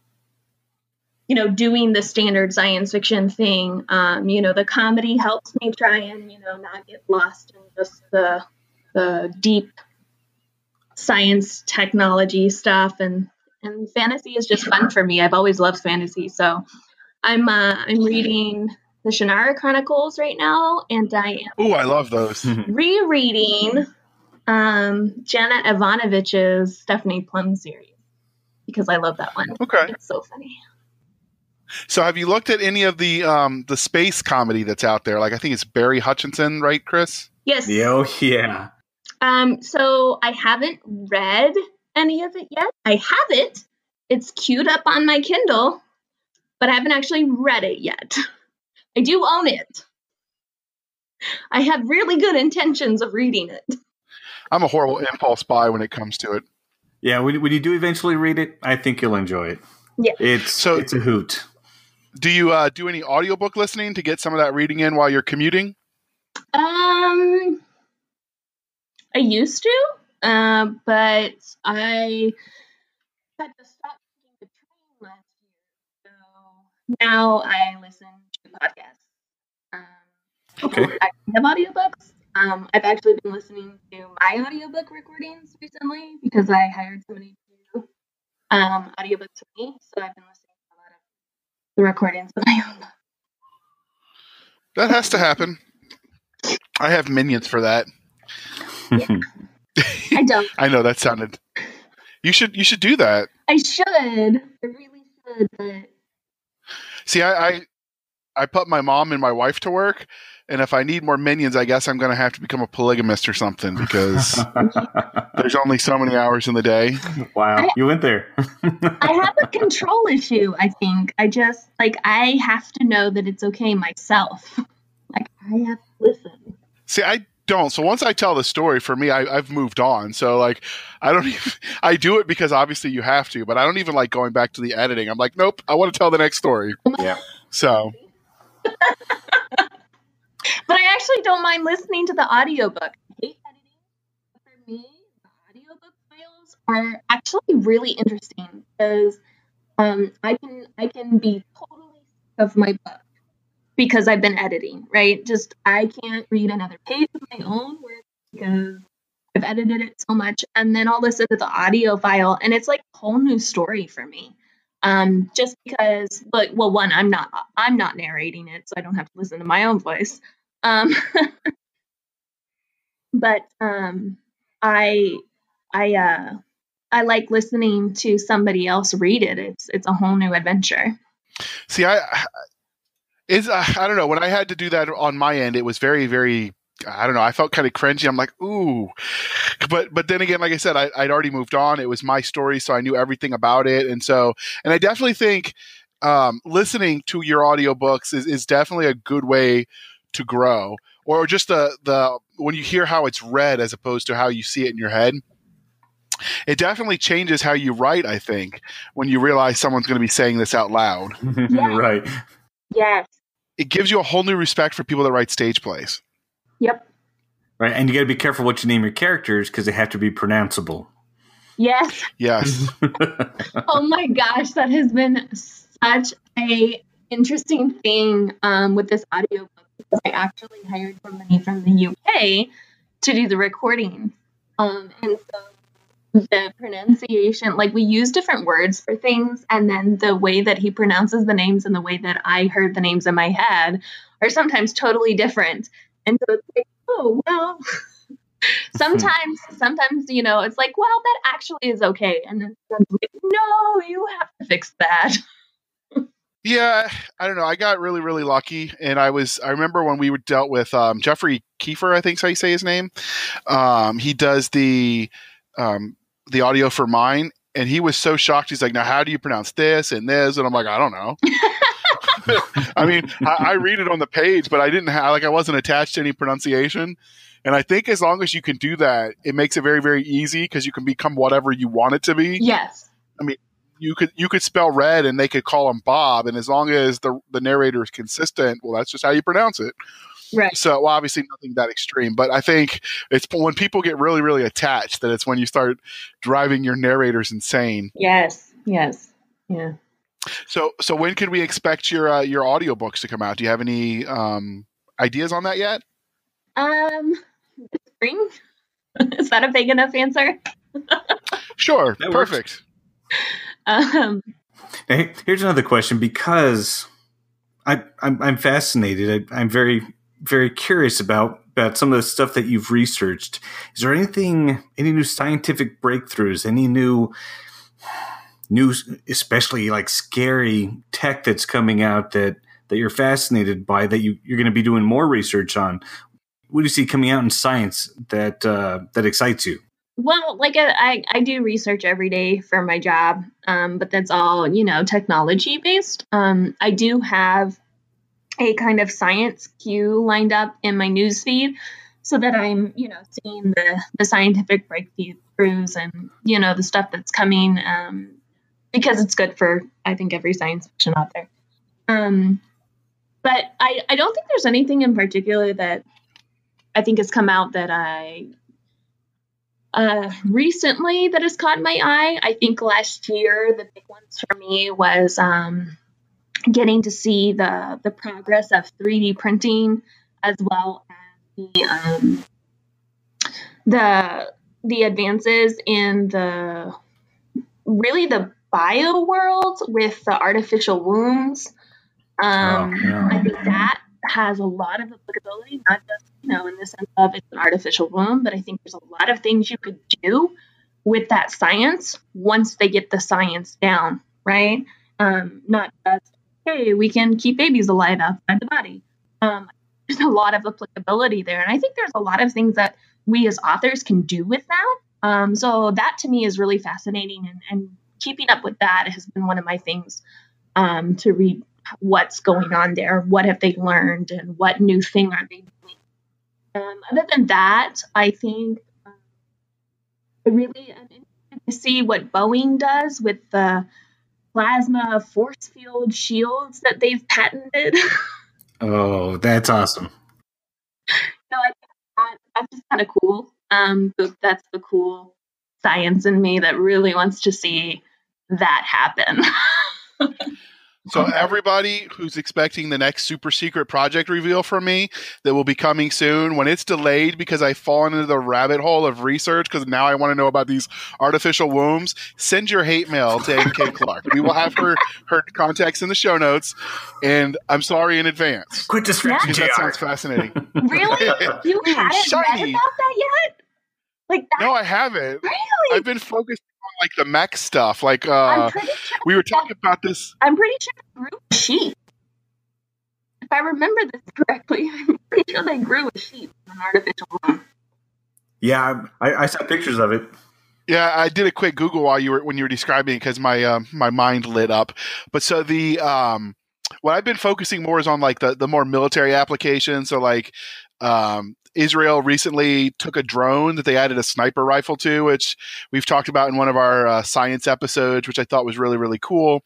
you know doing the standard science fiction thing. Um, you know, the comedy helps me try and you know not get lost in just the the deep science technology stuff and and fantasy is just fun for me. I've always loved fantasy, so I'm uh, I'm reading the Shannara Chronicles right now, and I am. Oh, I love those. rereading um, Janet Evanovich's Stephanie Plum series because I love that one. Okay, it's so funny. So, have you looked at any of the um, the space comedy that's out there? Like, I think it's Barry Hutchinson, right, Chris? Yes. Oh, yeah. Um, so I haven't read any of it yet. I have it. It's queued up on my Kindle, but I haven't actually read it yet. I do own it. I have really good intentions of reading it. I'm a horrible impulse buy when it comes to it. Yeah, when, when you do eventually read it, I think you'll enjoy it. Yeah. It's so it's a hoot. Do you uh, do any audiobook listening to get some of that reading in while you're commuting? Um I used to. Uh, but I had to stop taking the train last year, so now I listen to podcasts. Um, okay. I have audiobooks. Um, I've actually been listening to my audiobook recordings recently because I hired somebody to do um, audiobooks for me. So I've been listening to a lot of the recordings of my own. That has to happen. I have minions for that. Yeah. I don't. I know that sounded. You should you should do that. I should. I really should. But see, I, I I put my mom and my wife to work, and if I need more minions, I guess I'm going to have to become a polygamist or something because there's only so many hours in the day. Wow, I, you went there. I have a control issue. I think I just like I have to know that it's okay myself. Like I have to listen. See, I don't. So once I tell the story, for me, I, have moved on. So like, I don't even. I do it because obviously you have to, but I don't even like going back to the editing. I'm like, nope, I want to tell the next story. Yeah. So. But I actually don't mind listening to the audiobook. I hate editing. For me, the audiobook files are actually really interesting because um, I can I can be totally of my book because I've been editing, right? Just I can't read another page of my own work because I've edited it so much. And then I'll listen to the audio file and it's like a whole new story for me. Um, just because but well one, I'm not I'm not narrating it, so I don't have to listen to my own voice. Um but um I I uh I like listening to somebody else read it. It's it's a whole new adventure. See, I is I don't know when I had to do that on my end, it was very very I don't know. I felt kind of cringy. I'm like, ooh, but but then again, like I said, I, would already moved on. It was my story, so I knew everything about it, and so and I definitely think um, listening to your audiobooks is is definitely a good way to grow, or just the the when you hear how it's read as opposed to how you see it in your head. It definitely changes how you write. I think when you realize someone's going to be saying this out loud. right. Yes. It gives you a whole new respect for people that write stage plays. Yep. Right, and you got to be careful what you name your characters because they have to be pronounceable. Yes. Yes. oh my gosh, that has been such a interesting thing um, with this audiobook because I actually hired somebody from the UK to do the recording. Um, and so the pronunciation, like we use different words for things, and then the way that he pronounces the names and the way that I heard the names in my head are sometimes totally different. And so it's like, oh, well, sometimes, sometimes, you know, it's like, well, that actually is okay. And then like, no, you have to fix that. Yeah, I don't know. I got really, really lucky, and I was. I remember when we were dealt with um, Jeffrey Kafer. I think how you say his name. Um, he does the um, the audio for mine, and he was so shocked. He's like, "Now, how do you pronounce this and this?" And I'm like, "I don't know." I mean, I, I, read it on the page, but I didn't have like I wasn't attached to any pronunciation. And I think as long as you can do that, it makes it very, very easy because you can become whatever you want it to be. Yes. I mean, you could you could spell red and they could call him Bob, and as long as the the narrator is consistent, well, that's just how you pronounce it. Right. So well, obviously nothing that extreme, but I think it's when people get really really attached that it's when you start driving your narrators insane. Yes. Yes. Yeah. So so when can we expect your uh, your audiobooks to come out? Do you have any um, ideas on that yet? Um, spring. Is that a big enough answer? sure. That perfect. Um, hey, here's another question because I, I'm, I'm fascinated. I, I'm very very curious about about some of the stuff that you've researched. Is there anything, any new scientific breakthroughs, any new new, especially like scary tech that's coming out that that you're fascinated by that you you're going to be doing more research on? What do you see coming out in science that uh, that excites you? Well, like uh, I, I do research every day for my job, um, but that's all you know technology based. Um, I do have a kind of science queue lined up in my news feed so that I'm you know seeing the the scientific breakthroughs and you know the stuff that's coming um, because it's good for I think every science fiction author. Um, but I I don't think there's anything in particular that I think has come out that I uh, recently that has caught my eye. I think last year the big ones for me was um, getting to see the the progress of 3D printing as well as the um, the the advances in the really the bio world with the artificial wombs. Um, oh. I think that has a lot of applicability, not just you know in the sense of it's an artificial womb, but I think there's a lot of things you could do with that science once they get the science down, right? Um, not just hey, we can keep babies alive outside the body. Um, there's a lot of applicability there, and I think there's a lot of things that we as authors can do with that. Um, so that to me is really fascinating, and, and, keeping up with that has been one of my things um, to read what's going on there, what have they learned, and what new thing are they doing. Um, other than that, I think um, I really am interested to see what Boeing does with the plasma force field shields that they've patented. oh, that's awesome. No, I think that, that's just kind of cool. Um, that's the cool science in me that really wants to see that happen. So everybody who's expecting the next super secret project reveal from me that will be coming soon, when it's delayed because I've fallen into the rabbit hole of research because now I want to know about these artificial wombs, send your hate mail to NK Clark. we will have her her contacts in the show notes, and I'm sorry in advance. Quit distracting because that sounds fascinating. really? You hadn't Shiny. read about that yet? Like that? No, I haven't. Really? I've been focused like the mech stuff. Like uh, sure we were talking about this. I'm pretty sure the group sheet. If I remember this correctly, I'm pretty sure they grew a sheep in an artificial womb. Yeah, I, I saw pictures of it. Yeah, I did a quick Google while you were when you were describing it because my uh, my mind lit up. But so the um, what I've been focusing more is on like the the more military applications. So like um, Israel recently took a drone that they added a sniper rifle to, which we've talked about in one of our uh, science episodes, which I thought was really really cool.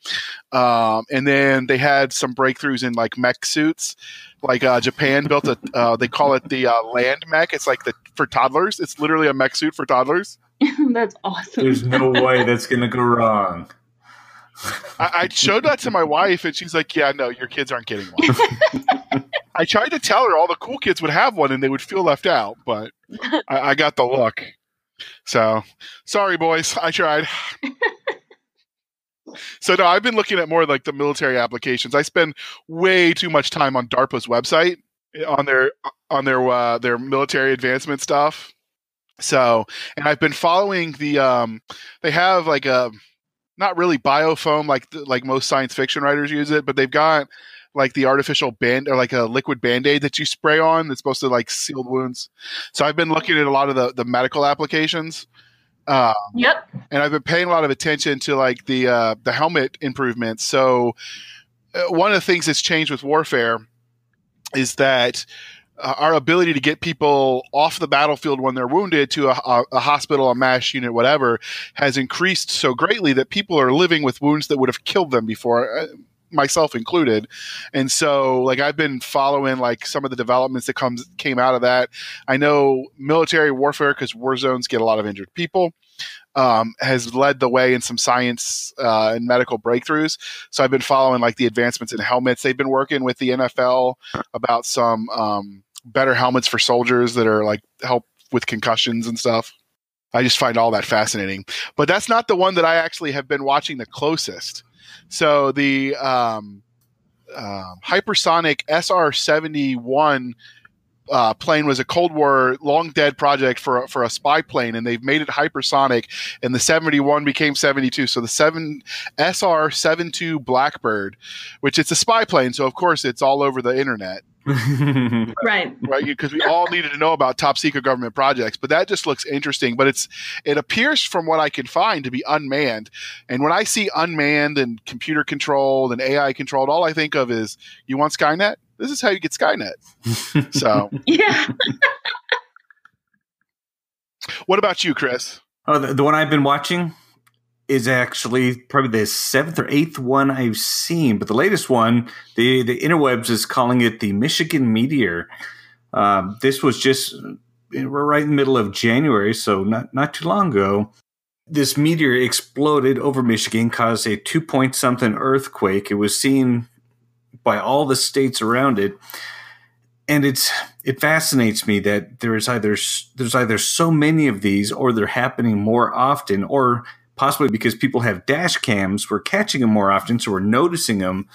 Um, and then they had some breakthroughs in like mech suits. Like uh, Japan built a, uh, they call it the uh, land mech. It's like the for toddlers. It's literally a mech suit for toddlers. That's awesome. There's no way that's gonna go wrong. I, I showed that to my wife, and she's like, "Yeah, no, your kids aren't getting one." I tried to tell her all the cool kids would have one, and they would feel left out, but I, I got the look. So sorry, boys. I tried. so no, I've been looking at more like the military applications. I spend way too much time on DARPA's website on their on their uh, their military advancement stuff. So, and I've been following the um they have like a not really biofoam like like most science fiction writers use it, but they've got like the artificial band or like a liquid band-aid that you spray on that's supposed to like seal wounds. So I've been looking at a lot of the the medical applications. Um, Yep. and I've been paying a lot of attention to like the uh, the helmet improvements. So uh, one of the things that's changed with warfare is that uh, our ability to get people off the battlefield when they're wounded to a, a, a hospital, a mash unit, whatever, has increased so greatly that people are living with wounds that would have killed them before. Myself included and so like i've been following like some of the developments that comes came out of that i know military warfare because war zones get a lot of injured people um, has led the way in some science uh, and medical breakthroughs. So I've been following like the advancements in helmets. They've been working with the NFL about some um, better helmets for soldiers that are like help with concussions and stuff. I just find all that fascinating. But that's not the one that I actually have been watching the closest. So the um, um hypersonic SR seventy one uh, plane was a Cold War long dead project for for a spy plane, and they've made it hypersonic. And the seventy one became seventy two. So the seven SR 72 Blackbird, which it's a spy plane, so of course it's all over the internet Right. right? Because we all needed to know about top secret government projects, but that just looks interesting. But it's it appears from what I can find to be unmanned. And when I see unmanned and computer controlled and AI controlled, all I think of is you want Skynet. This is how you get Skynet. so, Yeah. what about you, Chris? oh, the, the one I've been watching is actually probably the seventh or eighth one I've seen, but the latest one, the the interwebs is calling it the Michigan Meteor. Um, this was just we're right in the middle of January, so not not too long ago. This meteor exploded over Michigan, caused a two point something earthquake. It was seen by all the states around it, and it's it fascinates me that there is either there's either so many of these, or they're happening more often, or possibly because people have dash cams, we're catching them more often, so we're noticing them,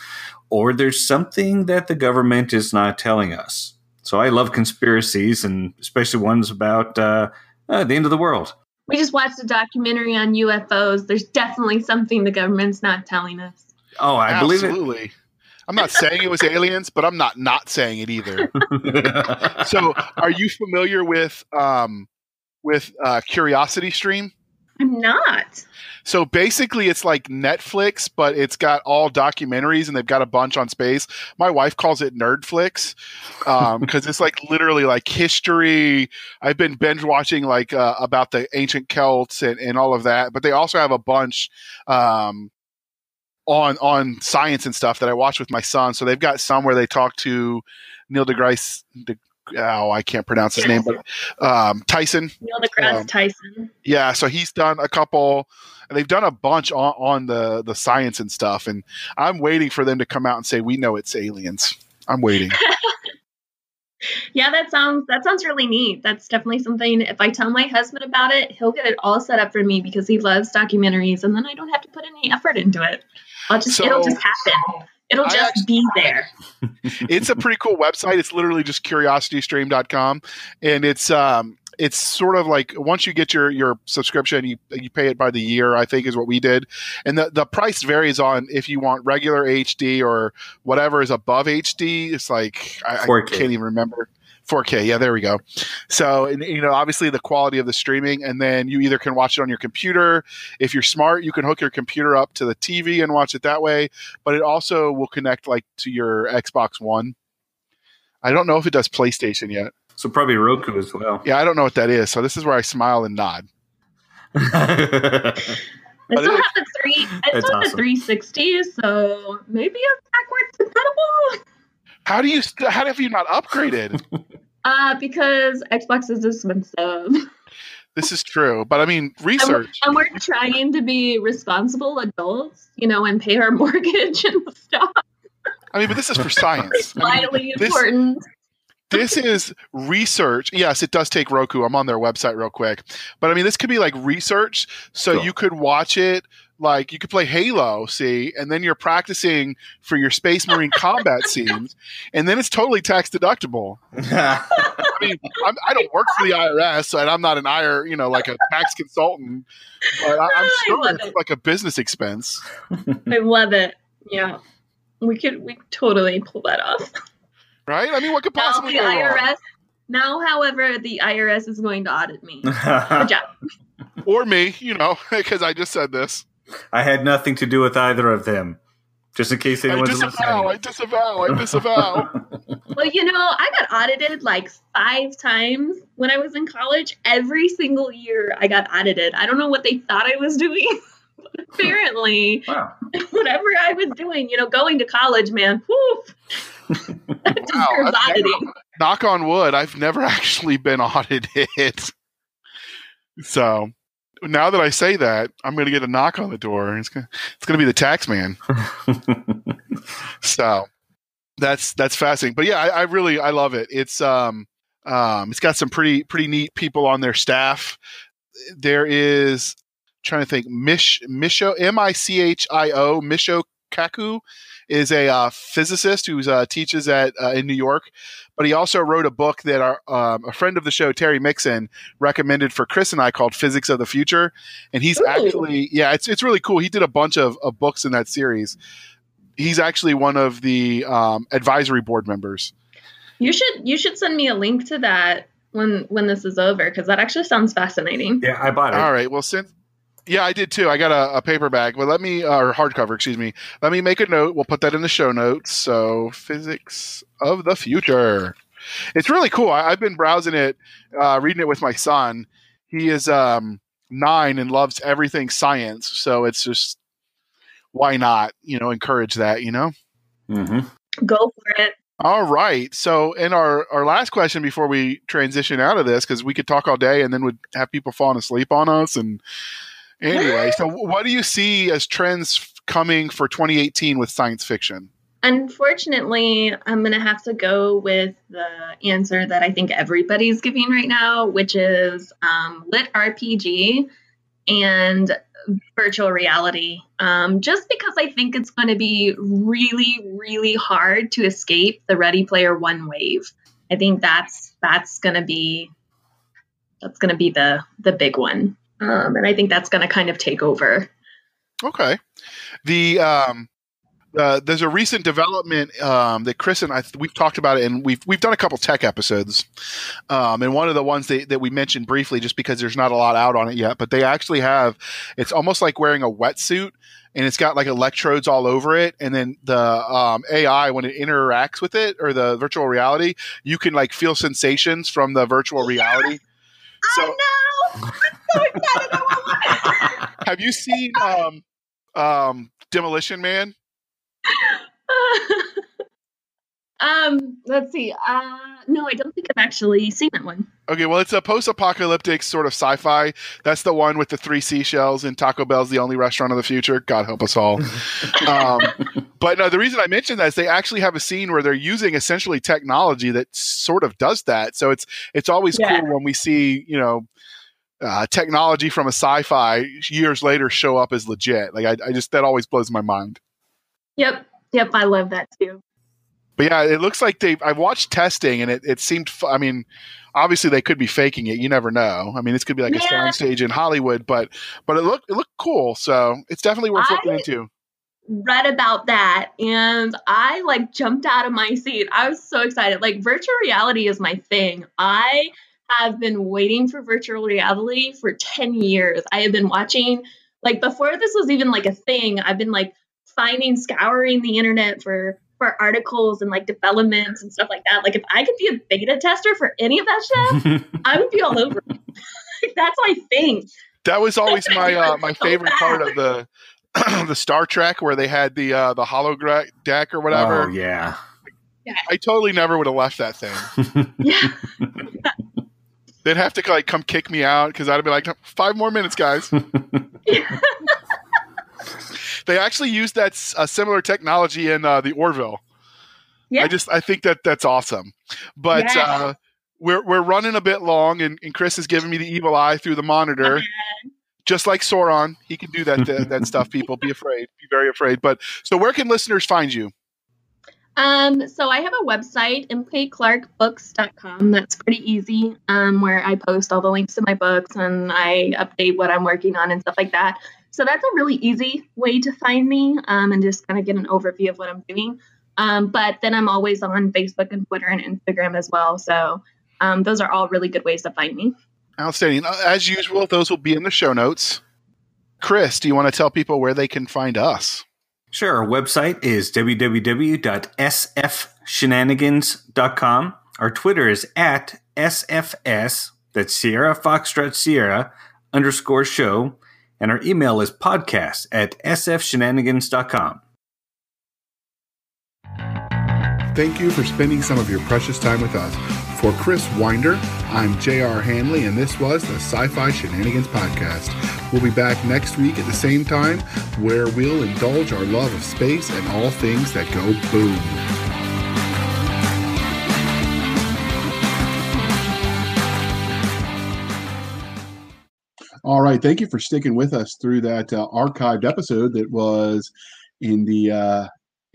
or there's something that the government is not telling us. So I love conspiracies, and especially ones about uh, uh, the end of the world. We just watched a documentary on UFOs. There's definitely something the government's not telling us. Oh, I believe Absolutely. I'm not saying it was aliens, but I'm not not saying it either. So, are you familiar with um, with uh, Curiosity Stream? I'm not. So basically, it's like Netflix, but it's got all documentaries, and they've got a bunch on space. My wife calls it Nerdflix because it's like literally like history. I've been binge watching like uh, about the ancient Celts and, and all of that, but they also have a bunch um, on on science and stuff that I watch with my son. So they've got some where they talk to Neil deGrasse. De, oh, I can't pronounce his name, but um, Tyson. Neil deGrasse Um, Tyson. Yeah, so he's done a couple, and they've done a bunch on, on the the science and stuff. And I'm waiting for them to come out and say we know it's aliens. I'm waiting. Yeah, that sounds that sounds really neat. That's definitely something. If I tell my husband about it, he'll get it all set up for me because he loves documentaries, and then I don't have to put any effort into it. I'll just it'll just happen. It'll just actually- be there. it's a pretty cool website. It's literally just curiositystream.com, and it's um it's sort of like once you get your your subscription, you you pay it by the year. I think is what we did, and the the price varies on if you want regular HD or whatever is above HD. It's like I, I can't even remember. 4K. Yeah, there we go. So, and, you know, obviously the quality of the streaming, and then you either can watch it on your computer. If you're smart, you can hook your computer up to the TV and watch it that way. But it also will connect like to your Xbox One. I don't know if it does PlayStation yet. So probably Roku as well. Yeah, I don't know what that is. So this is where I smile and nod. I But still it- have the three. I still have awesome. the 360, so maybe it's backwards compatible. How do you? How have you not upgraded? Uh, because Xbox is expensive. this is true, but I mean, And we're, research. and we're trying to be responsible adults, you know, and pay our mortgage and stuff. I mean, but this is for science. It's I mean, vitally this- important. this is research. Yes, it does take Roku. I'm on their website real quick. But I mean, this could be like research. So Cool. you could watch it like you could play Halo, see, and then you're practicing for your Space Marine combat scenes, and then it's totally tax deductible. I mean, I'm, I don't work for the IRS, and I'm not an IR, you know, like a tax consultant. But I, I'm sure it's it. like a business expense, I love it. Yeah. We could we could totally pull that off. right? I mean, what could Now possibly the go wrong? IRS now, however, the IRS is going to audit me. Good job. or me, you know, because I just said this. I had nothing to do with either of them. Just in case I anyone's disavow, I disavow, I disavow. Well, you know, I got audited like five times when I was in college. Every single year I got audited. I don't know what they thought I was doing. Apparently, Wow. whatever I was doing, you know, going to college, man, whew, that deserves auditing. knock on wood, I've never actually been audited. So now that I say that, I'm going to get a knock on the door. and It's going it's to be the tax man. So that's that's fascinating. But yeah, I, I really I love it. It's um um it's got some pretty pretty neat people on their staff. There is trying to think Mish Misho M I C H I O Misho Kaku is a uh, physicist who uh, teaches at uh, in New York, but he also wrote a book that our um, a friend of the show Terry Mixon recommended for Chris and I called Physics of the Future, and he's Ooh. actually yeah it's it's really cool. He did a bunch of, of books in that series. He's actually one of the um, advisory board members. You should you should send me a link to that when when this is over because that actually sounds fascinating. yeah, I bought it. All right. Well, since yeah, I did too. I got a, a paperback. but let me or hardcover. Excuse me. Let me make a note. We'll put that in the show notes. So, physics of the future. It's really cool. I, I've been browsing it, uh, reading it with my son. He is um, nine and loves everything science. So it's just why not? You know, encourage that. You know. mm-hmm. Go for it. All right. So, in our our last question before we transition out of this, because we could talk all day and then would have people falling asleep on us. And anyway, so what do you see as trends coming for 2018 with science fiction? Unfortunately, I'm going to have to go with the answer that I think everybody's giving right now, which is um, lit RPG and virtual reality. Um, just because I think it's going to be really, really hard to escape the Ready Player One wave. I think that's that's going to be that's going to be the the big one, um, and I think that's going to kind of take over. Okay. The um, uh, there's a recent development um, that Chris and I we've talked about it, and we've we've done a couple tech episodes, um, and one of the ones that, that we mentioned briefly, just because there's not a lot out on it yet, but they actually have it's almost like wearing a wetsuit, and it's got like electrodes all over it, and then the um, AI when it interacts with it or the virtual reality, you can like feel sensations from the virtual reality. So, oh no! I'm so excited! I want one. have you seen um, um, Demolition Man? um, let's see. Uh, no, I don't think I've actually seen that one. Okay, well, it's a post-apocalyptic sort of sci-fi. That's the one with the three seashells, and Taco Bell's the only restaurant of the future. God help us all. um, but no, the reason I mentioned that is they actually have a scene where they're using essentially technology that sort of does that. So it's it's always Yeah. cool when we see you know uh, technology from a sci-fi years later show up as legit. Like I, I just that always blows my mind. Yep, yep, I love that too. But yeah, it looks like they. I watched testing, and it, it seemed. fu- I mean, obviously they could be faking it. You never know. I mean, this could be like a Yeah. soundstage in Hollywood, but but it looked it looked cool. So it's definitely worth I- looking into. read about that and I like jumped out of my seat. I was so excited. Like virtual reality is my thing. I have been waiting for virtual reality for 10 years. I have been watching like before this was even like a thing. I've been like finding scouring the internet for for articles and like developments and stuff like that. Like if I could be a beta tester for any of that stuff, I would be all over. That's my thing. That was always my uh, my So favorite part of the the Star Trek where they had the uh, the hologram deck or whatever. Oh yeah. I totally never would have left that thing. Yeah. They'd have to like come kick me out because I'd be like, five more minutes, guys. they actually used that uh, similar technology in uh, the Orville. Yeah. I just I think that that's awesome. But Yeah. uh, we're we're running a bit long, and, and Chris is giving me the evil eye through the monitor. Just like Sauron, he can do that that, that stuff. People be afraid, be very afraid. But so, where can listeners find you? Um, so I have a website, mkclarkbooks.com. That's pretty easy, um, where I post all the links to my books and I update what I'm working on and stuff like that. So that's a really easy way to find me um, and just kind of get an overview of what I'm doing. Um, but then I'm always on Facebook and Twitter and Instagram as well. So um, those are all really good ways to find me. Outstanding. Uh, As usual, those will be in the show notes. Chris, do you want to tell people where they can find us? Sure. Our website is www.sfshenanigans.com. Our Twitter is at SFS, that's Sierra Foxtrot Sierra underscore show. And our email is podcast at sfshenanigans.com. Thank you for spending some of your precious time with us. For Chris Winder, I'm J.R. Hanley, and this was the Sci Fi Shenanigans Podcast. We'll be back next week at the same time where we'll indulge our love of space and all things that go boom. All right. Thank you for sticking with us through that uh, archived episode that was in the uh,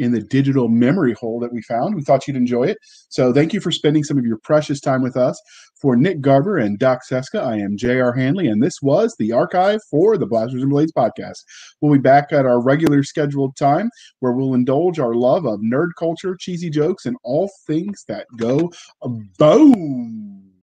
in the digital memory hole that we found. We thought you'd enjoy it. So thank you for spending some of your precious time with us. For Nick Garber and Doc Seska, I am J.R. Hanley, and this was the archive for the Blasters and Blades podcast. We'll be back at our regular scheduled time where we'll indulge our love of nerd culture, cheesy jokes, and all things that go boom.